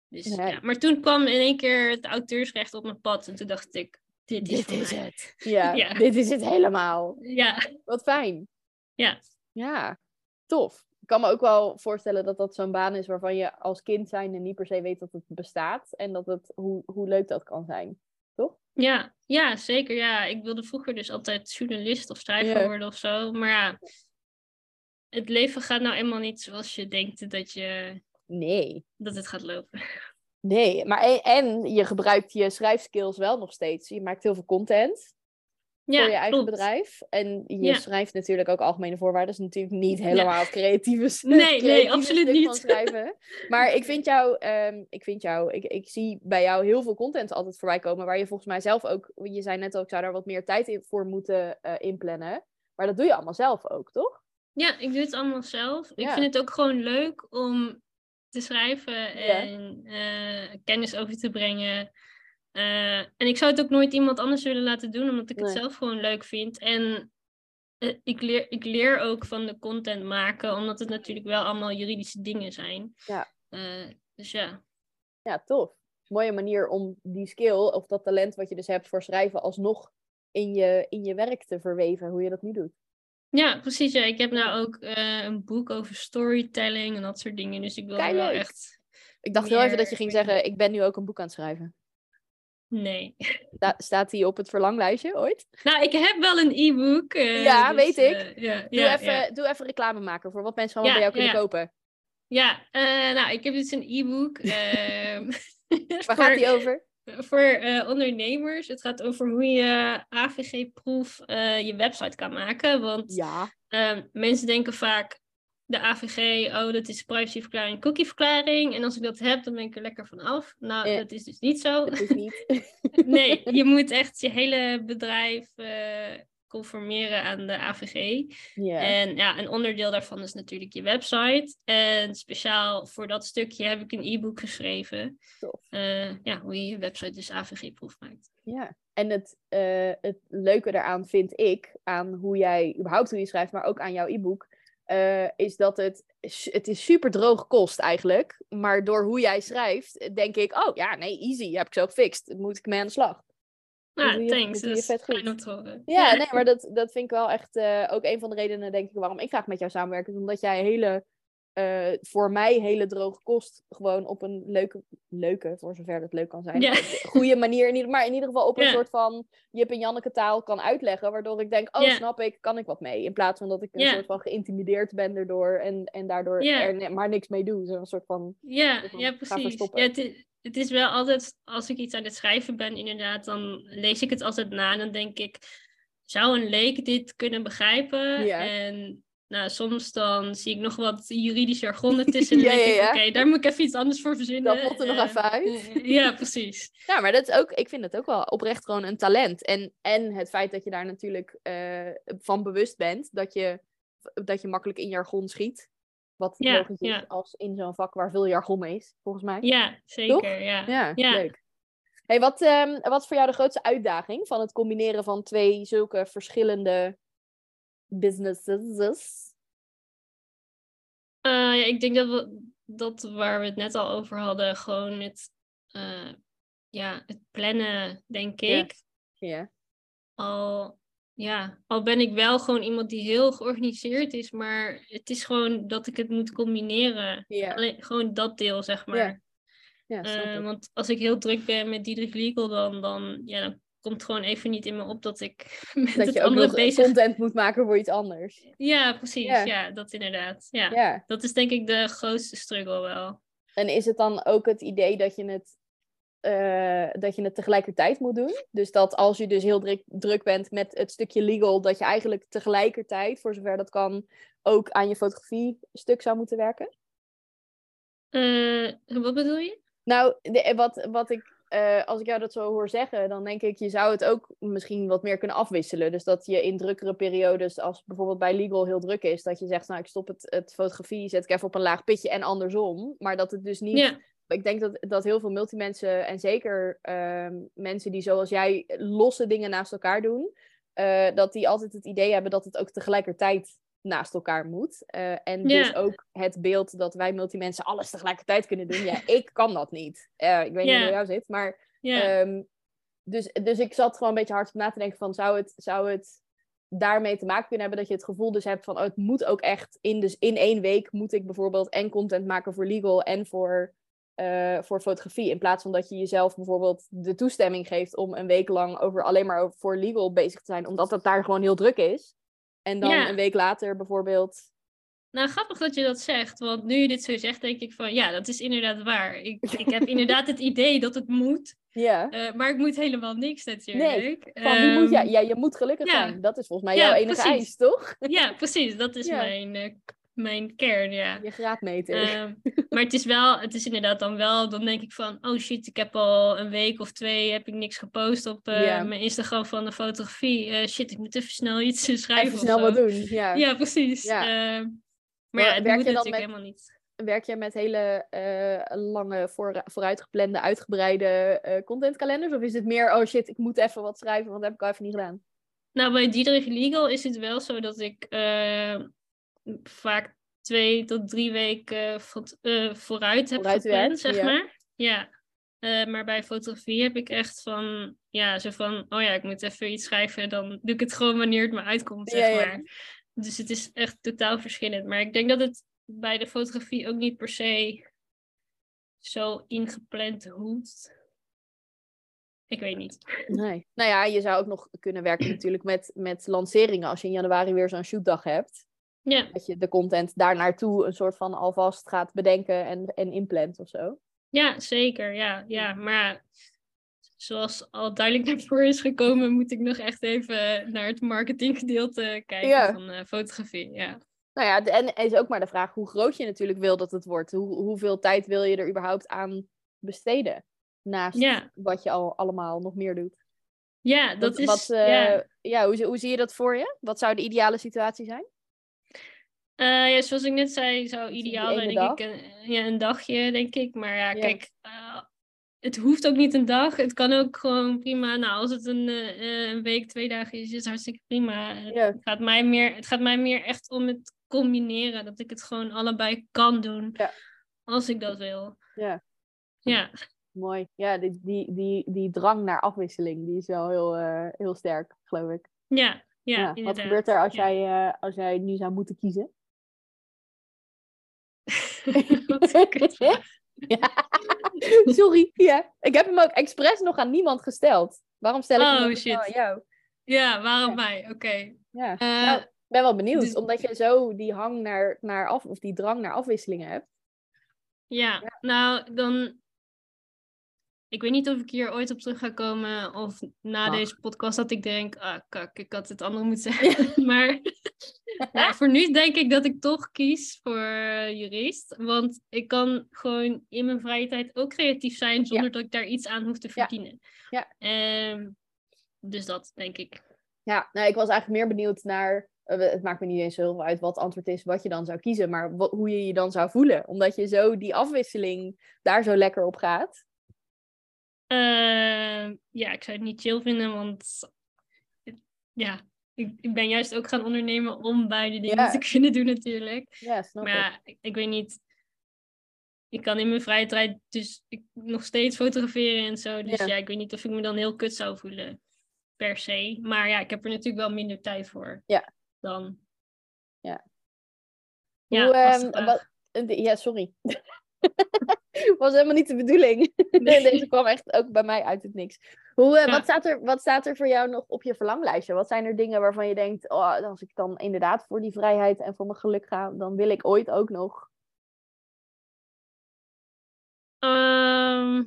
Dus, ja. Maar toen kwam in één keer het auteursrecht op mijn pad en toen dacht ik, dit is, Dit het. Ja, Ja. dit is het helemaal. Ja, Wat fijn. ja. Ja, tof. Ik kan me ook wel voorstellen dat dat zo'n baan is waarvan je als kind zijnde niet per se weet dat het bestaat. En dat het, hoe, hoe leuk dat kan zijn. Ja, ja, zeker. Ja, ik wilde vroeger dus altijd journalist of schrijver worden of zo. Maar ja, het leven gaat nou eenmaal niet zoals je denkt dat, je, Nee. dat het gaat lopen. Nee, maar en, en je gebruikt je schrijfskills wel nog steeds. Je maakt heel veel content Ja, voor je eigen klopt. bedrijf. En je Ja. schrijft natuurlijk ook algemene voorwaarden. Dat is natuurlijk niet helemaal het creatieve, Nee, nee, absoluut niet. van schrijven. Maar ik vind jou, ehm, ik vind jou, ik, ik zie bij jou heel veel content altijd voorbij komen. Waar je volgens mij zelf ook, je zei net al, ik zou daar wat meer tijd in, voor moeten eh, inplannen. Maar dat doe je allemaal zelf ook, toch? Ja, ik doe het allemaal zelf. Ik Ja. vind het ook gewoon leuk om te schrijven Ja. en eh, kennis over te brengen. Eh, en ik zou het ook nooit iemand anders willen laten doen, omdat ik het zelf gewoon leuk vind. En eh, ik, leer, ik leer ook van de content maken, omdat het natuurlijk wel allemaal juridische dingen zijn. Ja. Eh, dus ja. Ja, tof. Mooie manier om die skill of dat talent wat je dus hebt voor schrijven alsnog in je, in je werk te verweven, hoe je dat nu doet. Ja, precies. Ja. Ik heb nou ook een boek over storytelling en dat soort dingen. Dus ik wil wel echt. Ik dacht heel even dat je ging zeggen, ik ben nu ook een boek aan het schrijven. Nee. Sta- staat die op het verlanglijstje ooit? Nou, ik heb wel een e-book. eh, Ja, dus, weet ik. eh, Doe, even, doe even reclame maken voor wat mensen allemaal bij jou kunnen kopen. Ja, eh, nou, ik heb dus een e-book. ehm, Waar voor- gaat die over? Voor ondernemers. Het gaat over hoe je AVG-proef je website kan maken. Want Ja. ehm, mensen denken vaak, de AVG, oh, dat is privacyverklaring, cookieverklaring. En als ik dat heb, dan ben ik er lekker van af. Nou, Ja. dat is dus niet zo. Dat is niet. Nee, je moet echt je hele bedrijf eh, conformeren aan de AVG. ja. En ja, een onderdeel daarvan is natuurlijk je website. En speciaal voor dat stukje heb ik een e-book geschreven. Eh, ja, hoe je je website dus AVG-proef maakt. Ja, en het, eh, het leuke daaraan vind ik, aan hoe jij, überhaupt hoe je schrijft, maar ook aan jouw e-book, eh, is dat het, het is super droog kost eigenlijk. Maar door hoe jij schrijft, denk ik, oh ja, nee, easy, heb ik zo gefixt. Moet ik mee aan de slag. Je- thanks. dat is fijn om te horen. Ja, nee, maar dat, dat vind ik wel echt eh, ook een van de redenen, denk ik, waarom ik graag met jou samenwerk. Is omdat jij hele, eh, voor mij hele droge kost, gewoon op een leuke, leuke, voor zover dat leuk kan zijn, goede manier, in ieder, maar in ieder geval op een soort van Jip en Janneke taal kan uitleggen, waardoor ik denk, oh, snap ik, kan ik wat mee. In plaats van dat ik een soort van geïntimideerd ben erdoor en, en daardoor er maar niks mee doe. Zo'n soort van, Ja, ja precies. Ja, het, is, het is wel altijd, als ik iets aan het schrijven ben, inderdaad, dan lees ik het altijd na en dan denk ik, zou een leek dit kunnen begrijpen? En nou, soms dan zie ik nog wat juridisch jargon ertussen. En Ja, dan denk ik, ja. oké, daar moet ik even iets anders voor verzinnen. Dat moet er nog Eh, even uit. eh, ja, precies. Ja, maar dat is ook, ik vind het ook wel oprecht gewoon een talent. En, en het feit dat je daar natuurlijk eh, van bewust bent, dat je, dat je makkelijk in jargon schiet. Wat logisch is als in zo'n vak waar veel jargon is, volgens mij. Ja, zeker. Ja. Ja, Ja. leuk. Hey, wat, ehm, wat is voor jou de grootste uitdaging van het combineren van twee zulke verschillende businesses? Eh, ja, ik denk dat, we, dat waar we het net al over hadden, gewoon het, eh, ja, het plannen, denk ik. Ja. Al, ja, al ben ik wel gewoon iemand die heel georganiseerd is, maar het is gewoon dat ik het moet combineren. Alleen, gewoon dat deel, zeg maar. ja Eh, want als ik heel druk ben met Diedrich Legal, dan, dan, ja, dan komt gewoon even niet in me op dat ik met Dat het je ook andere nog bezig content moet maken voor iets anders. Ja, precies. Ja. Ja. dat inderdaad. Ja. Ja. Dat is denk ik de grootste struggle wel. En is het dan ook het idee dat je het, eh, dat je het tegelijkertijd moet doen? Dus dat als je dus heel druk, druk bent met het stukje legal, dat je eigenlijk tegelijkertijd, voor zover dat kan, ook aan je fotografie stuk zou moeten werken? Eh, wat bedoel je? Nou, de- wat, wat ik, eh, als ik jou dat zo hoor zeggen, dan denk ik, je zou het ook misschien wat meer kunnen afwisselen. Dus dat je in drukkere periodes, als bijvoorbeeld bij legal heel druk is, dat je zegt, nou, ik stop het, het fotografie, zet ik even op een laag pitje en andersom. Maar dat het dus niet Ja, ik denk dat, dat heel veel multimensen en zeker ehm, mensen die zoals jij losse dingen naast elkaar doen, eh, dat die altijd het idee hebben dat het ook tegelijkertijd naast elkaar moet. Eh, en dus ook het beeld dat wij multimensen alles tegelijkertijd kunnen doen. Ja, ik kan dat niet. Eh, ik weet niet hoe jou zit, maar. Ehm, dus, dus ik zat gewoon een beetje hard op na te denken van zou het, zou het daarmee te maken kunnen hebben dat je het gevoel dus hebt van oh, het moet ook echt in, dus in één week moet ik bijvoorbeeld en content maken voor legal en voor, eh, voor fotografie. In plaats van dat je jezelf bijvoorbeeld de toestemming geeft om een week lang over alleen maar over, voor legal bezig te zijn, omdat het daar gewoon heel druk is. En dan Ja. een week later bijvoorbeeld. Nou, grappig dat je dat zegt. Want nu je dit zo zegt, denk ik van ja, dat is inderdaad waar. Ik, ik heb inderdaad het idee dat het moet. Ja. eh, maar ik moet helemaal niks natuurlijk. Van wie moet Ehm, je, ja, je moet gelukkig ja. zijn. Dat is volgens mij jouw enige precies. eis, toch? Ja, precies. Dat is mijn, eh, mijn kern, ja. Je graadmeter. Ehm, maar het is wel, het is inderdaad dan wel, dan denk ik van, oh shit, ik heb al een week of twee, heb ik niks gepost op eh, mijn Instagram van de fotografie. Eh, shit, ik moet even snel iets schrijven Even snel wat doen. Ja. Ja, precies. Ja. Ehm, Maar maar ja, het werk moet je natuurlijk met- helemaal niet. Werk je met hele eh, lange, voor, vooruitgeplande, uitgebreide contentkalenders? Of is het meer, oh shit, ik moet even wat schrijven, want dat heb ik al even niet gedaan? Nou, bij Diederik Legal is het wel zo dat ik vaak twee tot drie weken van- eh, vooruit heb Vooruit gepland, zeg ja. maar. Ja. Eh, maar bij fotografie heb ik echt van, ja, zo van, oh ja, ik moet even iets schrijven, dan doe ik het gewoon wanneer het me uitkomt, zeg ja. maar. Dus het is echt totaal verschillend. Maar ik denk dat het bij de fotografie ook niet per se zo ingepland hoeft. Ik weet niet. Nee. Nou ja, je zou ook nog kunnen werken natuurlijk met, met lanceringen. Als je in januari weer zo'n shootdag hebt. Ja, Dat je de content daar naartoe een soort van alvast gaat bedenken en, en inplant of zo. Ja, zeker. Ja, ja. Maar zoals al duidelijk naar voren is gekomen, moet ik nog echt even naar het marketinggedeelte kijken Ja. van eh, fotografie. Ja. Nou ja, en is ook maar de vraag hoe groot je natuurlijk wil dat het wordt. Hoe, hoeveel tijd wil je er überhaupt aan besteden? Naast Ja. wat je al allemaal nog meer doet. ja, dat Wat- is. wat, eh, ja. ja, hoe, hoe zie je dat voor je? Wat zou de ideale situatie zijn? Eh, ja, zoals ik net zei, zou ideaal zijn, ik, een, ja, een dagje, denk ik. Maar ja, Ja. kijk, eh, het hoeft ook niet een dag. Het kan ook gewoon prima. Nou, als het een, eh, een week, twee dagen is, is het hartstikke prima. Ja. Het, gaat mij meer, het gaat mij meer echt om het combineren. Dat ik het gewoon allebei kan doen. Ja. Als ik dat wil. Ja. Ja, Mooi. Ja, die, die, die, die drang naar afwisseling, die is wel heel, heel sterk, geloof ik. ja, ja. Ja, wat gebeurt er als, Ja. jij, als jij nu zou moeten kiezen? Ja. Sorry. Ja. Ik heb hem ook expres nog aan niemand gesteld. Waarom stel ik hem Oh, shit. aan jou? Ja, waarom Ja. mij? Oké. Ja. Eh, nou, ik ben wel benieuwd, dus- omdat je zo die hang naar, naar af, of die drang naar afwisselingen hebt. Ja, nou dan. Ik weet niet of ik hier ooit op terug ga komen of na Mag. deze podcast dat ik denk, ah kak, ik had het andere moeten zeggen. maar ja, voor nu denk ik dat ik toch kies voor eh, jurist. Want ik kan gewoon in mijn vrije tijd ook creatief zijn zonder dat ik daar iets aan hoef te verdienen. Ja. Ehm, dus dat denk ik. Ja, nou, ik was eigenlijk meer benieuwd naar. eh, het maakt me niet eens heel veel uit wat het antwoord is, wat je dan zou kiezen, maar hoe je je dan zou voelen. Omdat je zo die afwisseling daar zo lekker op gaat. Ehm, ja, ik zou het niet chill vinden, want ja, ik, ik ben juist ook gaan ondernemen om beide dingen te kunnen doen natuurlijk. Ja, snap Maar ik. ja, ik, ik weet niet. Ik kan in mijn vrije tijd dus ik, nog steeds fotograferen en zo. Dus Ja. ja. ik weet niet of ik me dan heel kut zou voelen. Per se. Maar ja, ik heb er natuurlijk wel minder tijd voor. Ja. Dan. Ja. Ja, Hoe, ehm, wat, eh, ja, sorry. was helemaal niet de bedoeling. Nee. Deze kwam echt ook bij mij uit het niks. Hoe, eh, Ja. wat, staat er, wat staat er voor jou nog op je verlanglijstje? Wat zijn er dingen waarvan je denkt, oh, als ik dan inderdaad voor die vrijheid en voor mijn geluk ga, dan wil ik ooit ook nog. Ehm,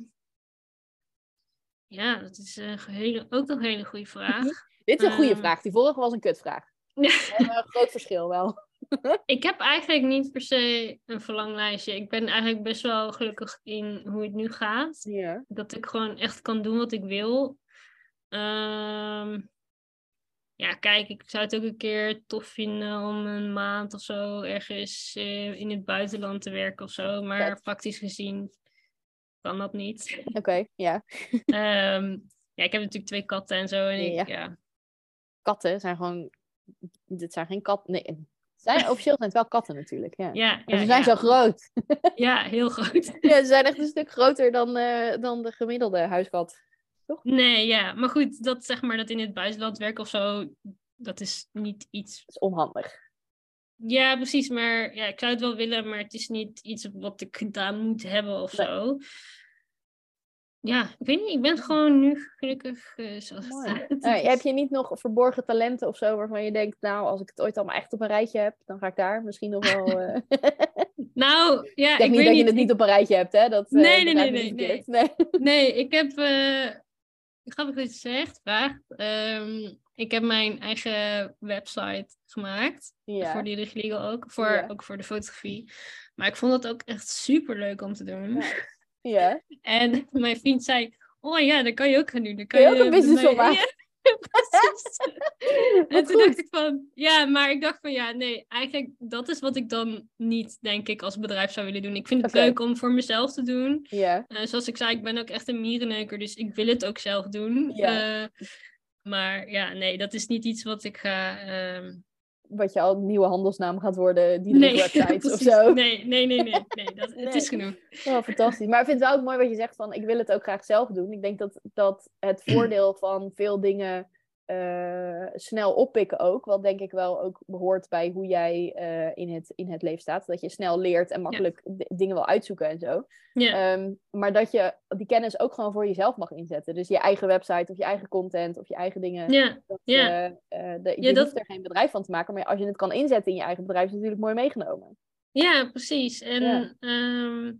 ja, dat is een hele, ook een hele goede vraag. Dit is een goede Ehm. vraag. Die vorige was een kutvraag. Hebben een groot verschil wel. Ik heb eigenlijk niet per se een verlanglijstje. Ik ben eigenlijk best wel gelukkig in hoe het nu gaat. Ja. Dat ik gewoon echt kan doen wat ik wil. Ehm, ja, kijk, ik zou het ook een keer tof vinden om een maand of zo ergens eh, in het buitenland te werken of zo. Maar praktisch gezien kan dat niet. Oké, ja. Ehm, ja, ik heb natuurlijk twee katten en zo. En ik, Ja. ja. Katten zijn gewoon. Dit zijn geen katten. Nee. Zijn, officieel zijn het wel katten natuurlijk. Ja. Ja, ze zijn ja. zo groot. ja, heel groot. Ja, ze zijn echt een stuk groter dan, eh, dan de gemiddelde huiskat. Nee, ja, maar goed, dat zeg maar dat in het buitenland werken of zo, dat is niet iets. Dat is onhandig. Ja, precies, maar ja, ik zou het wel willen, maar het is niet iets wat ik gedaan moet hebben of Nee. zo. Ja, ik weet niet, ik ben gewoon nu gelukkig eh, zoals het staat. Dus- heb je niet nog verborgen talenten of zo waarvan je denkt, nou, als ik het ooit allemaal echt op een rijtje heb, dan ga ik daar misschien nog wel. eh Nou, ja, Ik ik zeg niet weet dat je het niet op een rijtje hebt, hè? Dat, eh, Nee, nee, nee, nee, verkeerd. nee. Nee, ik heb. grappig dat je het zegt, vraagt. Ehm, ik heb mijn eigen website gemaakt. Ja. Voor die Legal ook. Voor, Ja. ook voor de fotografie. Maar ik vond dat ook echt super leuk om te doen. Ja. Ja. En mijn vriend zei: Oh ja, dat kan je ook gaan doen. Dan Kun je ook een business maken? Ja, precies. en toen goed. dacht ik van, ja, maar ik dacht van ja, nee, eigenlijk dat is wat ik dan niet, denk ik, als bedrijf zou willen doen. Ik vind het leuk om voor mezelf te doen. Ja. Eh, zoals ik zei, ik ben ook echt een mierenneuker, dus ik wil het ook zelf doen. Ja. Eh, maar ja, nee, dat is niet iets wat ik ga. ehm, Wat je al nieuwe handelsnaam gaat worden, die nee, websites of zo. Nee, nee, nee, nee. nee dat, Het is genoeg. Oh, fantastisch. Maar ik vind het wel ook mooi wat je zegt van ik wil het ook graag zelf doen. Ik denk dat, dat het voordeel van veel dingen eh, snel oppikken ook, wat denk ik wel ook behoort bij hoe jij eh, in, het, in het leven staat. Dat je snel leert en makkelijk dingen wil uitzoeken en zo. Ja, Ehm, maar dat je die kennis ook gewoon voor jezelf mag inzetten. Dus je eigen website of je eigen content of je eigen dingen. ja, Dat, ja. eh, de- je dat- hoeft er geen bedrijf van te maken, maar als je het kan inzetten in je eigen bedrijf, is het natuurlijk mooi meegenomen. ja, precies. En ehm,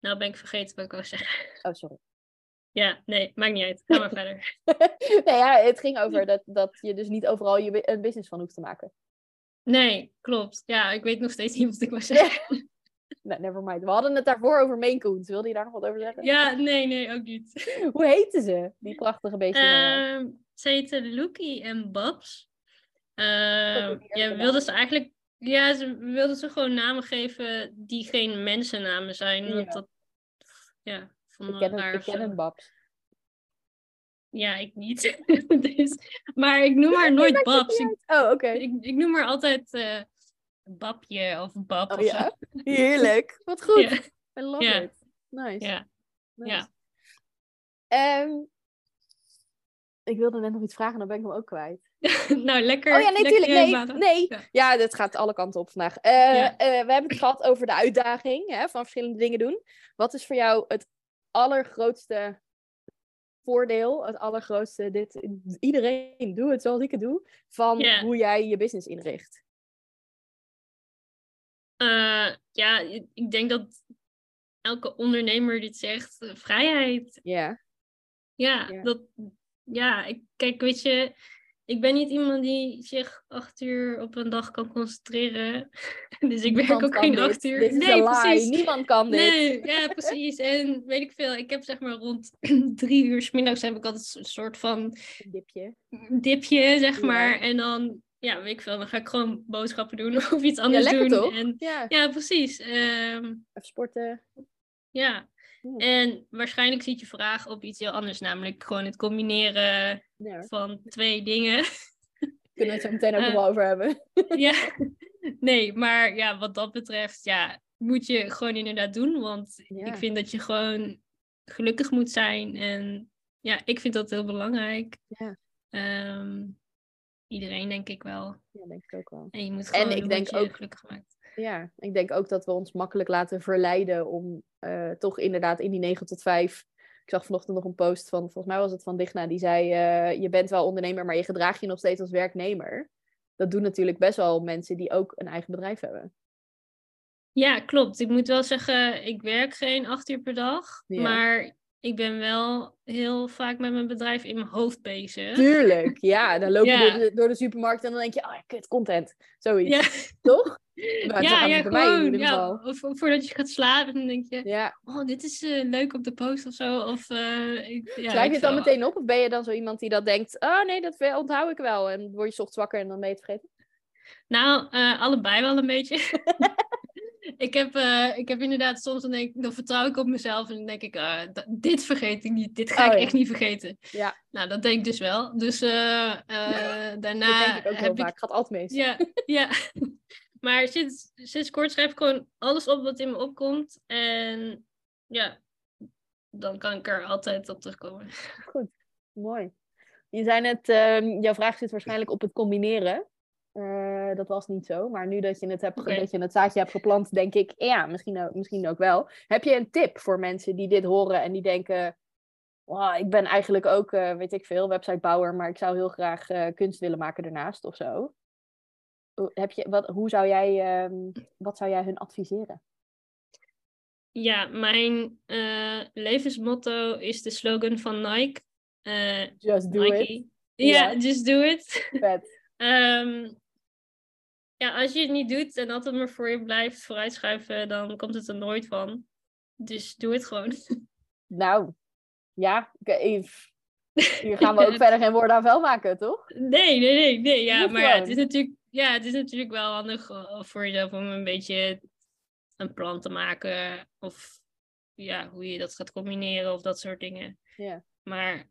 nou ben ik vergeten wat ik wou zeggen. Oh, sorry. Ja, nee, maakt niet uit. Ga maar verder. nee, ja, het ging over dat, dat je dus niet overal je, een business van hoeft te maken. Nee, klopt. Ja, ik weet nog steeds niet wat ik wou zeggen. Never mind. We hadden het daarvoor over Maine Coons. Wilde je daar nog wat over zeggen? Ja, nee, nee, ook niet. Hoe heten ze, die prachtige van jou? Ehm ze heten Loekie en Babs. Ehm, ja, wilden ze eigenlijk... Ja, ze wilden ze gewoon namen geven die geen mensennamen zijn. Want Ja. dat... Ja, ik vonden ken raar ik ken het, Babs. Ja, ik niet. dus, maar ik noem haar nooit Babs. Ik. Oh, oké. ik, ik noem haar altijd eh, Babje of Bab Oh of zo. ja? Heerlijk. Wat goed. Ja. I love it. Nice. Ja. Nice. Ja. Ehm, ik wilde net nog iets vragen, dan ben ik hem ook kwijt. nou, lekker. Oh ja, nee, lekker tuurlijk. Nee, nee. Ja. Ja, dat gaat alle kanten op vandaag. Eh, Ja. eh, we hebben het gehad over de uitdaging hè, van verschillende dingen doen. Wat is voor jou het allergrootste voordeel, het allergrootste, dit, iedereen doe het zoals ik het doe, van hoe jij je business inricht? Eh, ja, ik denk dat elke ondernemer dit zegt, eh, vrijheid. Ja. Ja, dat, ja, ik, kijk, weet je, ik ben niet iemand die zich acht uur op een dag kan concentreren. Dus ik werk ook geen dit. acht uur. Dit nee, precies. Niemand kan dit. Nee, ja, precies. En weet ik veel, ik heb zeg maar rond drie uur 's middags heb ik altijd een soort van dipje. dipje, zeg Ja. maar. En dan, ja, weet ik veel, dan ga ik gewoon boodschappen doen of iets anders lekker doen. toch? En, Ja. ja, precies. Ehm, Even sporten. ja. En waarschijnlijk ziet je vraag op iets heel anders, namelijk gewoon het combineren Ja. van twee dingen. Kunnen we het zo meteen ook Eh, wel over hebben. ja, nee, maar ja, wat dat betreft, ja, moet je gewoon inderdaad doen. Want Ja. ik vind dat je gewoon gelukkig moet zijn. En ja, ik vind dat heel belangrijk. Ja. Ehm, iedereen denk ik wel. Ja, denk ik ook wel. En je moet En gewoon ik doen denk ook- gelukkig maakt. Ja, ik denk ook dat we ons makkelijk laten verleiden om eh, toch inderdaad in die 9 tot 5. Ik zag vanochtend nog een post van, volgens mij was het van Digna, die zei: eh, Je bent wel ondernemer, maar je gedraagt je nog steeds als werknemer. Dat doen natuurlijk best wel mensen die ook een eigen bedrijf hebben. Ja, klopt. Ik moet wel zeggen, ik werk geen acht uur per dag. Ja. Maar ik ben wel heel vaak met mijn bedrijf in mijn hoofd bezig. Tuurlijk, ja. Dan loop je Ja. door, de, door de supermarkt en dan denk je: Oh, kut, content. Zoiets. Ja, Toch? Maar ja, ja gewoon. Ja, geval. of, of voordat je gaat slapen, dan denk je, Ja. oh, dit is eh, leuk op de post of zo. Of, eh, ik, ja, ik je het dan meteen op? Of ben je dan zo iemand die dat denkt: Oh nee, dat onthoud ik wel. En word je ochtends wakker en dan ben je het vergeten? Nou, eh, allebei wel een beetje. ik, heb, eh, ik heb inderdaad soms, dan, denk, ik- dan vertrouw ik op mezelf en dan denk ik, d- dit vergeet ik niet. Dit ga Oh, ik ja. echt niet vergeten. Ja. Nou, dat denk ik dus wel. Dus eh, eh, daarna dat denk ik ook heb ik. Gaat altijd mis. Ja, ja. Maar sinds, sinds kort schrijf ik gewoon alles op wat in me opkomt. En ja, dan kan ik er altijd op terugkomen. Goed, mooi. Je zei net, ehm, jouw vraag zit waarschijnlijk op het combineren. Eh, dat was niet zo, maar nu dat je, het hebt, dat je het zaadje hebt geplant, denk ik, ja, misschien ook, misschien ook wel. Heb je een tip voor mensen die dit horen en die denken, "Wow, ik ben eigenlijk ook, eh, weet ik veel, websitebouwer, maar ik zou heel graag eh, kunst willen maken daarnaast of zo. Heb je, wat, hoe zou jij, ehm, wat zou jij hun adviseren? Ja, mijn levensmotto is de slogan van Nike. Just do Nike. it. Ja, just do it. Vet. ja, als je het niet doet en altijd maar voor je blijft vooruitschuiven, dan komt het er nooit van. Dus doe het gewoon. Nou, ja, hier gaan we ook verder geen woorden aan vuil maken, toch? Nee, nee, nee, nee. Ja, Doe maar ja, het is natuurlijk, ja, het is natuurlijk wel handig eh, voor jezelf om een beetje een plan te maken. Of ja, hoe je dat gaat combineren of dat soort dingen. Ja. Maar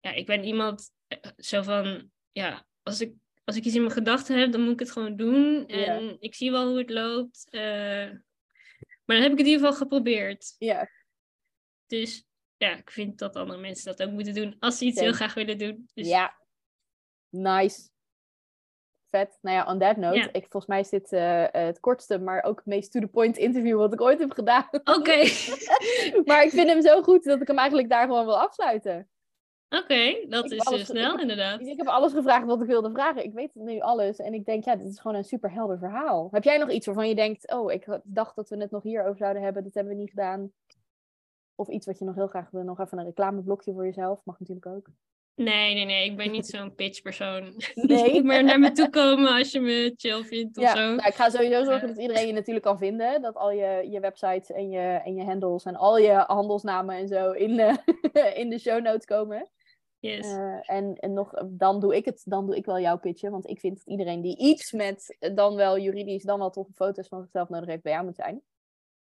ja, ik ben iemand eh, zo van, ja, als ik, als ik iets in mijn gedachten heb, dan moet ik het gewoon doen. En ik zie wel hoe het loopt. eh, maar dan heb ik het in ieder geval geprobeerd. Ja, Dus ja, ik vind dat andere mensen dat ook moeten doen als ze iets heel graag willen doen. Dus, ja. Nice. Vet. Nou ja, on that note, Ja. ik, volgens mij is dit eh, het kortste, maar ook het meest to-the-point interview wat ik ooit heb gedaan. Oké. maar ik vind hem zo goed dat ik hem eigenlijk daar gewoon wil afsluiten. Oké, dat is alles eh, ge- snel ik- inderdaad. Ik heb alles gevraagd wat ik wilde vragen. Ik weet nu alles. En ik denk, ja, dit is gewoon een super helder verhaal. Heb jij nog iets waarvan je denkt, oh, ik dacht dat we het nog hierover zouden hebben, dat hebben we niet gedaan? Of iets wat je nog heel graag wil, nog even een reclameblokje voor jezelf, mag natuurlijk ook. Nee, nee, nee, ik ben niet zo'n pitchpersoon. Nee. Je moet maar naar me toe komen als je me chill vindt of Ja, zo. nou, ik ga sowieso zorgen Eh. dat iedereen je natuurlijk kan vinden. Dat al je, je websites en je, en je handles en al je handelsnamen en zo in de, in de show notes komen. Yes. Eh, en en nog, dan doe ik het, dan doe ik wel jouw pitchen. Want ik vind dat iedereen die iets met eh, dan wel juridisch, dan wel toffe foto's van zichzelf nodig heeft, bij jou moet zijn.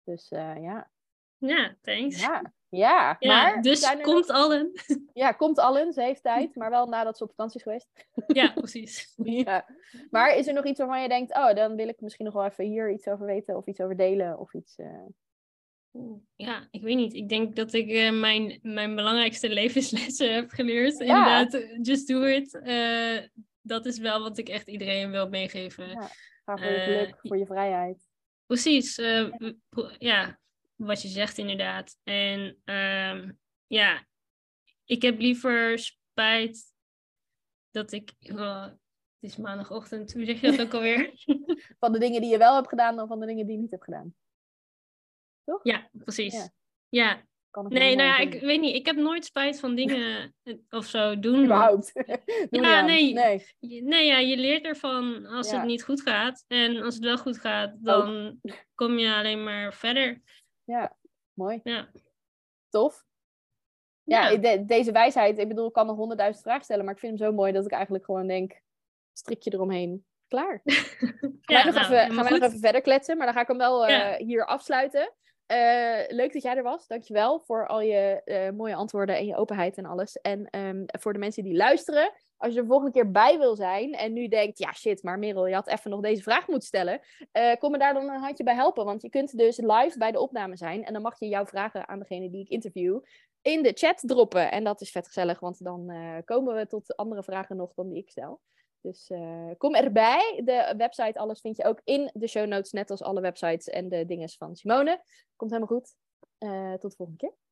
Dus eh, ja. ja, thanks. Ja. Ja, Ja, maar dus komt nog- allen. ja, komt allen, ze heeft tijd, maar wel nadat ze op vakantie is geweest. ja, precies. Ja. Maar is er nog iets waarvan je denkt, oh, dan wil ik misschien nog wel even hier iets over weten of iets over delen of iets. Ja, ik weet niet. Ik denk dat ik eh, mijn, mijn belangrijkste levenslessen heb geleerd. Ja. Inderdaad, just do it. Eh, dat is wel wat ik echt iedereen wil meegeven. Ja. Ga voor je geluk, voor je vrijheid. Precies, eh, ja, wat je zegt inderdaad. En ehm, ja, ik heb liever spijt dat ik. oh, het is maandagochtend, hoe zeg je dat ook alweer? Van de dingen die je wel hebt gedaan dan van de dingen die je niet hebt gedaan. Toch? Ja, precies. Ja. Ja. Kan ik Nee, nou ja, ik weet niet. Ik heb nooit spijt van dingen eh, of zo doen. Überhaupt. Doe Ja, nee. nee. Ja, je leert ervan als Ja. het niet goed gaat. En als het wel goed gaat, dan kom je alleen maar verder. Ja, mooi. Ja. Tof. Ja, Ja. de- deze wijsheid, ik bedoel, ik kan nog honderdduizend vragen stellen, maar ik vind hem zo mooi dat ik eigenlijk gewoon denk, strikje eromheen. Klaar. Gaan, wij, nog nou, even, gaan wij nog even verder kletsen, maar dan ga ik hem wel eh, hier afsluiten. Eh, leuk dat jij er was. Dankjewel voor al je eh, mooie antwoorden en je openheid en alles. En ehm, voor de mensen die luisteren, als je de volgende keer bij wil zijn en nu denkt, ja shit, maar Merel, je had even nog deze vraag moeten stellen. eh, kom me daar dan een handje bij helpen. Want je kunt dus live bij de opname zijn en dan mag je jouw vragen aan degene die ik interview in de chat droppen. En dat is vet gezellig, want dan komen we tot andere vragen nog dan die ik stel. Dus eh, kom erbij. De website, alles vind je ook in de show notes, net als alle websites en de dinges van Simone. Komt helemaal goed. Eh, tot de volgende keer.